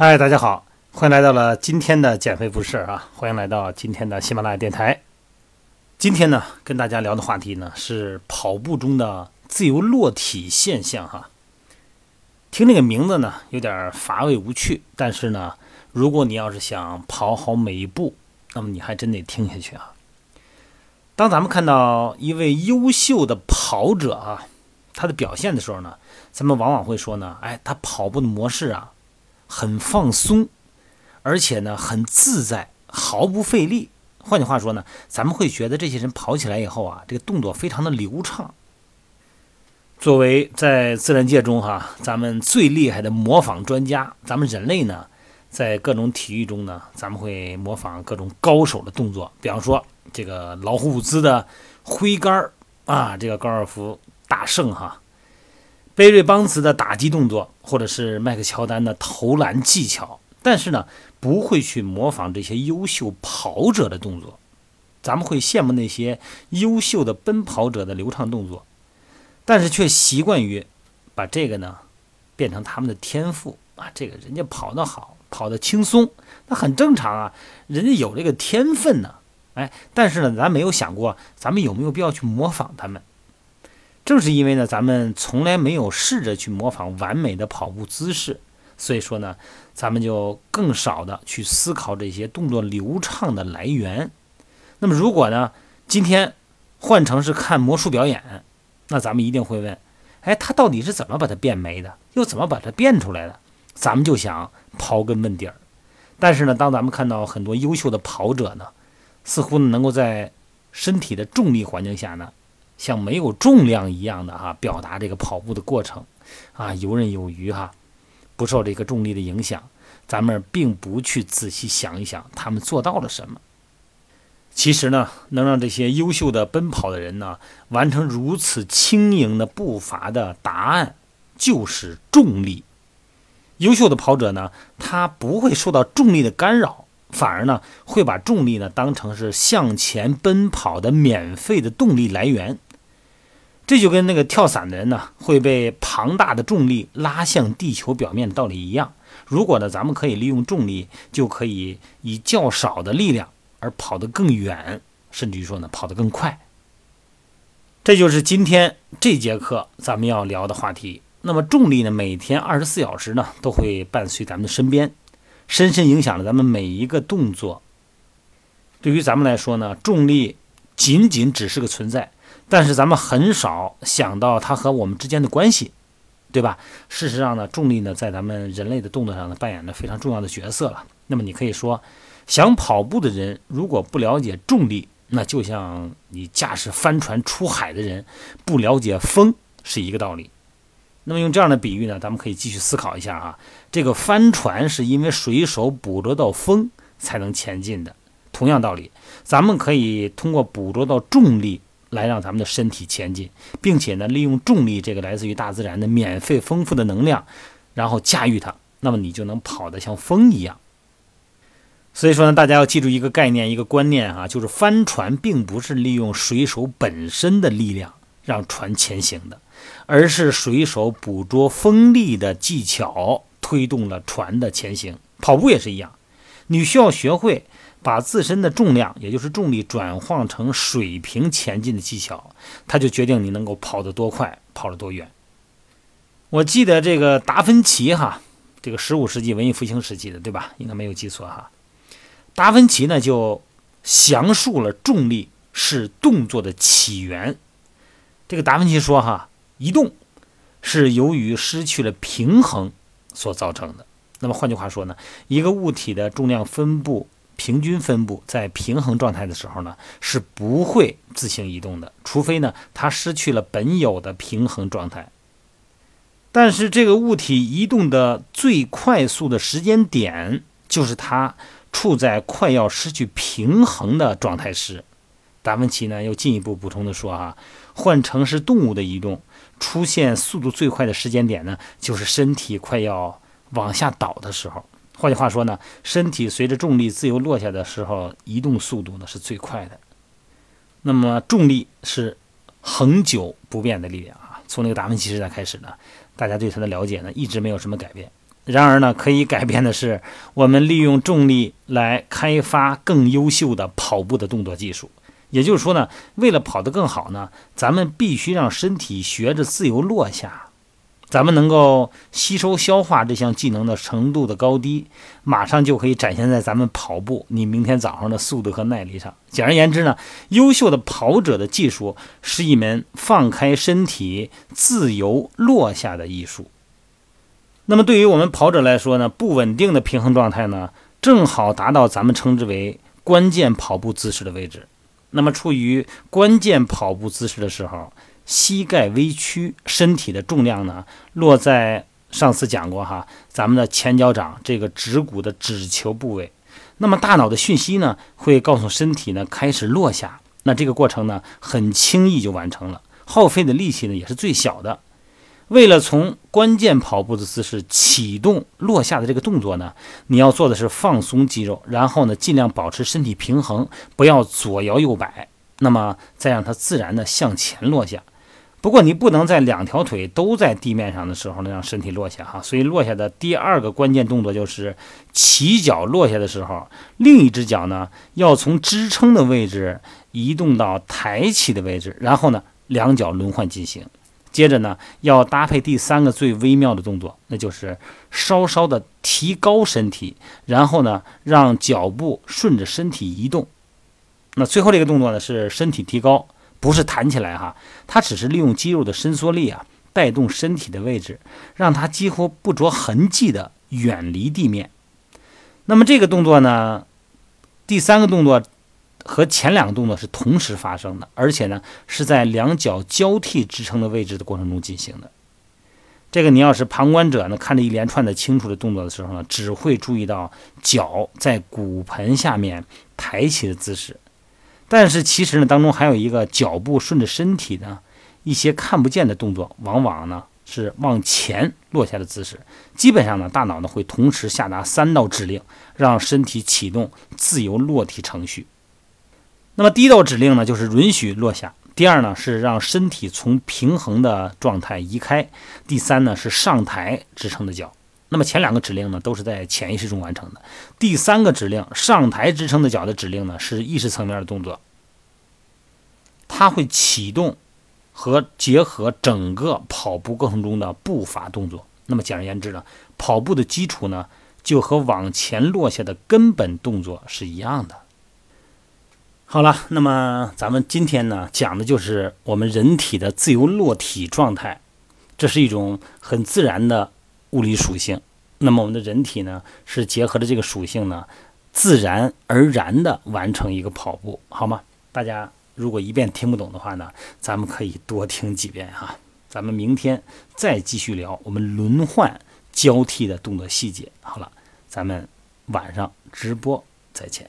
嗨，大家好，欢迎来到了今天的减肥不是啊！欢迎来到今天的喜马拉雅电台。今天呢，跟大家聊的话题呢是跑步中的自由落体现象哈。听这个名字呢，有点乏味无趣，但是呢，如果你要是想跑好每一步，那么你还真得听下去啊。当咱们看到一位优秀的跑者啊，他的表现的时候呢，咱们往往会说呢，哎，他跑步的模式啊。很放松，而且呢很自在，毫不费力。换句话说呢，咱们会觉得这些人跑起来以后啊，这个动作非常的流畅。作为在自然界中哈，咱们最厉害的模仿专家，咱们人类呢，在各种体育中呢，咱们会模仿各种高手的动作。比方说这个老虎伍兹的挥杆儿啊，这个高尔夫大圣哈。贝瑞邦茨的打击动作，或者是麦克乔丹的投篮技巧，但是呢，不会去模仿这些优秀跑者的动作。咱们会羡慕那些优秀的奔跑者的流畅动作，但是却习惯于把这个呢变成他们的天赋啊。这个人家跑得好，跑得轻松，那很正常啊，人家有这个天分呢。哎，但是呢，咱没有想过，咱们有没有必要去模仿他们？正是因为呢，咱们从来没有试着去模仿完美的跑步姿势，所以说呢，咱们就更少的去思考这些动作流畅的来源。那么，如果呢，今天换成是看魔术表演，那咱们一定会问：哎，他到底是怎么把它变没的？又怎么把它变出来的？咱们就想刨根问底儿。但是呢，当咱们看到很多优秀的跑者呢，似乎能够在身体的重力环境下呢。像没有重量一样的哈，表达这个跑步的过程，啊，游刃有余哈，不受这个重力的影响。咱们并不去仔细想一想，他们做到了什么。其实呢，能让这些优秀的奔跑的人呢，完成如此轻盈的步伐的答案，就是重力。优秀的跑者呢，他不会受到重力的干扰，反而呢，会把重力呢当成是向前奔跑的免费的动力来源。这就跟那个跳伞的人呢会被庞大的重力拉向地球表面的道理一样。如果呢，咱们可以利用重力，就可以以较少的力量而跑得更远，甚至于说呢，跑得更快。这就是今天这节课咱们要聊的话题。那么重力呢，每天二十四小时呢都会伴随咱们的身边，深深影响了咱们每一个动作。对于咱们来说呢，重力仅仅只是个存在。但是咱们很少想到它和我们之间的关系，对吧？事实上呢，重力呢在咱们人类的动作上呢扮演着非常重要的角色了。那么你可以说，想跑步的人如果不了解重力，那就像你驾驶帆船出海的人不了解风是一个道理。那么用这样的比喻呢，咱们可以继续思考一下啊，这个帆船是因为水手捕捉到风才能前进的。同样道理，咱们可以通过捕捉到重力。来让咱们的身体前进，并且呢，利用重力这个来自于大自然的免费丰富的能量，然后驾驭它，那么你就能跑得像风一样。所以说呢，大家要记住一个概念，一个观念啊，就是帆船并不是利用水手本身的力量让船前行的，而是水手捕捉风力的技巧推动了船的前行。跑步也是一样，你需要学会。把自身的重量，也就是重力转换成水平前进的技巧，它就决定你能够跑得多快，跑得多远。我记得这个达芬奇哈，这个十五世纪文艺复兴时期的，对吧？应该没有记错哈。达芬奇呢就详述了重力是动作的起源。这个达芬奇说哈，移动是由于失去了平衡所造成的。那么换句话说呢，一个物体的重量分布。平均分布在平衡状态的时候呢，是不会自行移动的，除非呢它失去了本有的平衡状态。但是这个物体移动的最快速的时间点，就是它处在快要失去平衡的状态时。达芬奇呢又进一步补充的说：“啊，换成是动物的移动，出现速度最快的时间点呢，就是身体快要往下倒的时候。”换句话说呢，身体随着重力自由落下的时候，移动速度呢是最快的。那么重力是恒久不变的力量啊，从那个达芬奇时代开始呢，大家对它的了解呢一直没有什么改变。然而呢，可以改变的是，我们利用重力来开发更优秀的跑步的动作技术。也就是说呢，为了跑得更好呢，咱们必须让身体学着自由落下。咱们能够吸收消化这项技能的程度的高低，马上就可以展现在咱们跑步你明天早上的速度和耐力上。简而言之呢，优秀的跑者的技术是一门放开身体自由落下的艺术。那么对于我们跑者来说呢，不稳定的平衡状态呢，正好达到咱们称之为关键跑步姿势的位置。那么处于关键跑步姿势的时候。膝盖微屈，身体的重量呢落在上次讲过哈，咱们的前脚掌这个指骨的指球部位。那么大脑的讯息呢会告诉身体呢开始落下，那这个过程呢很轻易就完成了，耗费的力气呢也是最小的。为了从关键跑步的姿势启动落下的这个动作呢，你要做的是放松肌肉，然后呢尽量保持身体平衡，不要左摇右摆，那么再让它自然的向前落下。不过你不能在两条腿都在地面上的时候呢让身体落下哈，所以落下的第二个关键动作就是起脚落下的时候，另一只脚呢要从支撑的位置移动到抬起的位置，然后呢两脚轮换进行。接着呢要搭配第三个最微妙的动作，那就是稍稍的提高身体，然后呢让脚步顺着身体移动。那最后这个动作呢是身体提高。不是弹起来哈，它只是利用肌肉的伸缩力啊，带动身体的位置，让它几乎不着痕迹的远离地面。那么这个动作呢，第三个动作和前两个动作是同时发生的，而且呢是在两脚交替支撑的位置的过程中进行的。这个你要是旁观者呢，看着一连串的清楚的动作的时候呢，只会注意到脚在骨盆下面抬起的姿势。但是其实呢，当中还有一个脚步顺着身体呢，一些看不见的动作，往往呢是往前落下的姿势。基本上呢，大脑呢会同时下达三道指令，让身体启动自由落体程序。那么第一道指令呢，就是允许落下；第二呢，是让身体从平衡的状态移开；第三呢，是上抬支撑的脚。那么前两个指令呢，都是在潜意识中完成的。第三个指令上抬支撑的脚的指令呢，是意识层面的动作，它会启动和结合整个跑步过程中的步伐动作。那么简而言之呢，跑步的基础呢，就和往前落下的根本动作是一样的。好了，那么咱们今天呢，讲的就是我们人体的自由落体状态，这是一种很自然的。物理属性，那么我们的人体呢，是结合着这个属性呢，自然而然的完成一个跑步，好吗？大家如果一遍听不懂的话呢，咱们可以多听几遍哈。咱们明天再继续聊我们轮换交替的动作细节。好了，咱们晚上直播再见。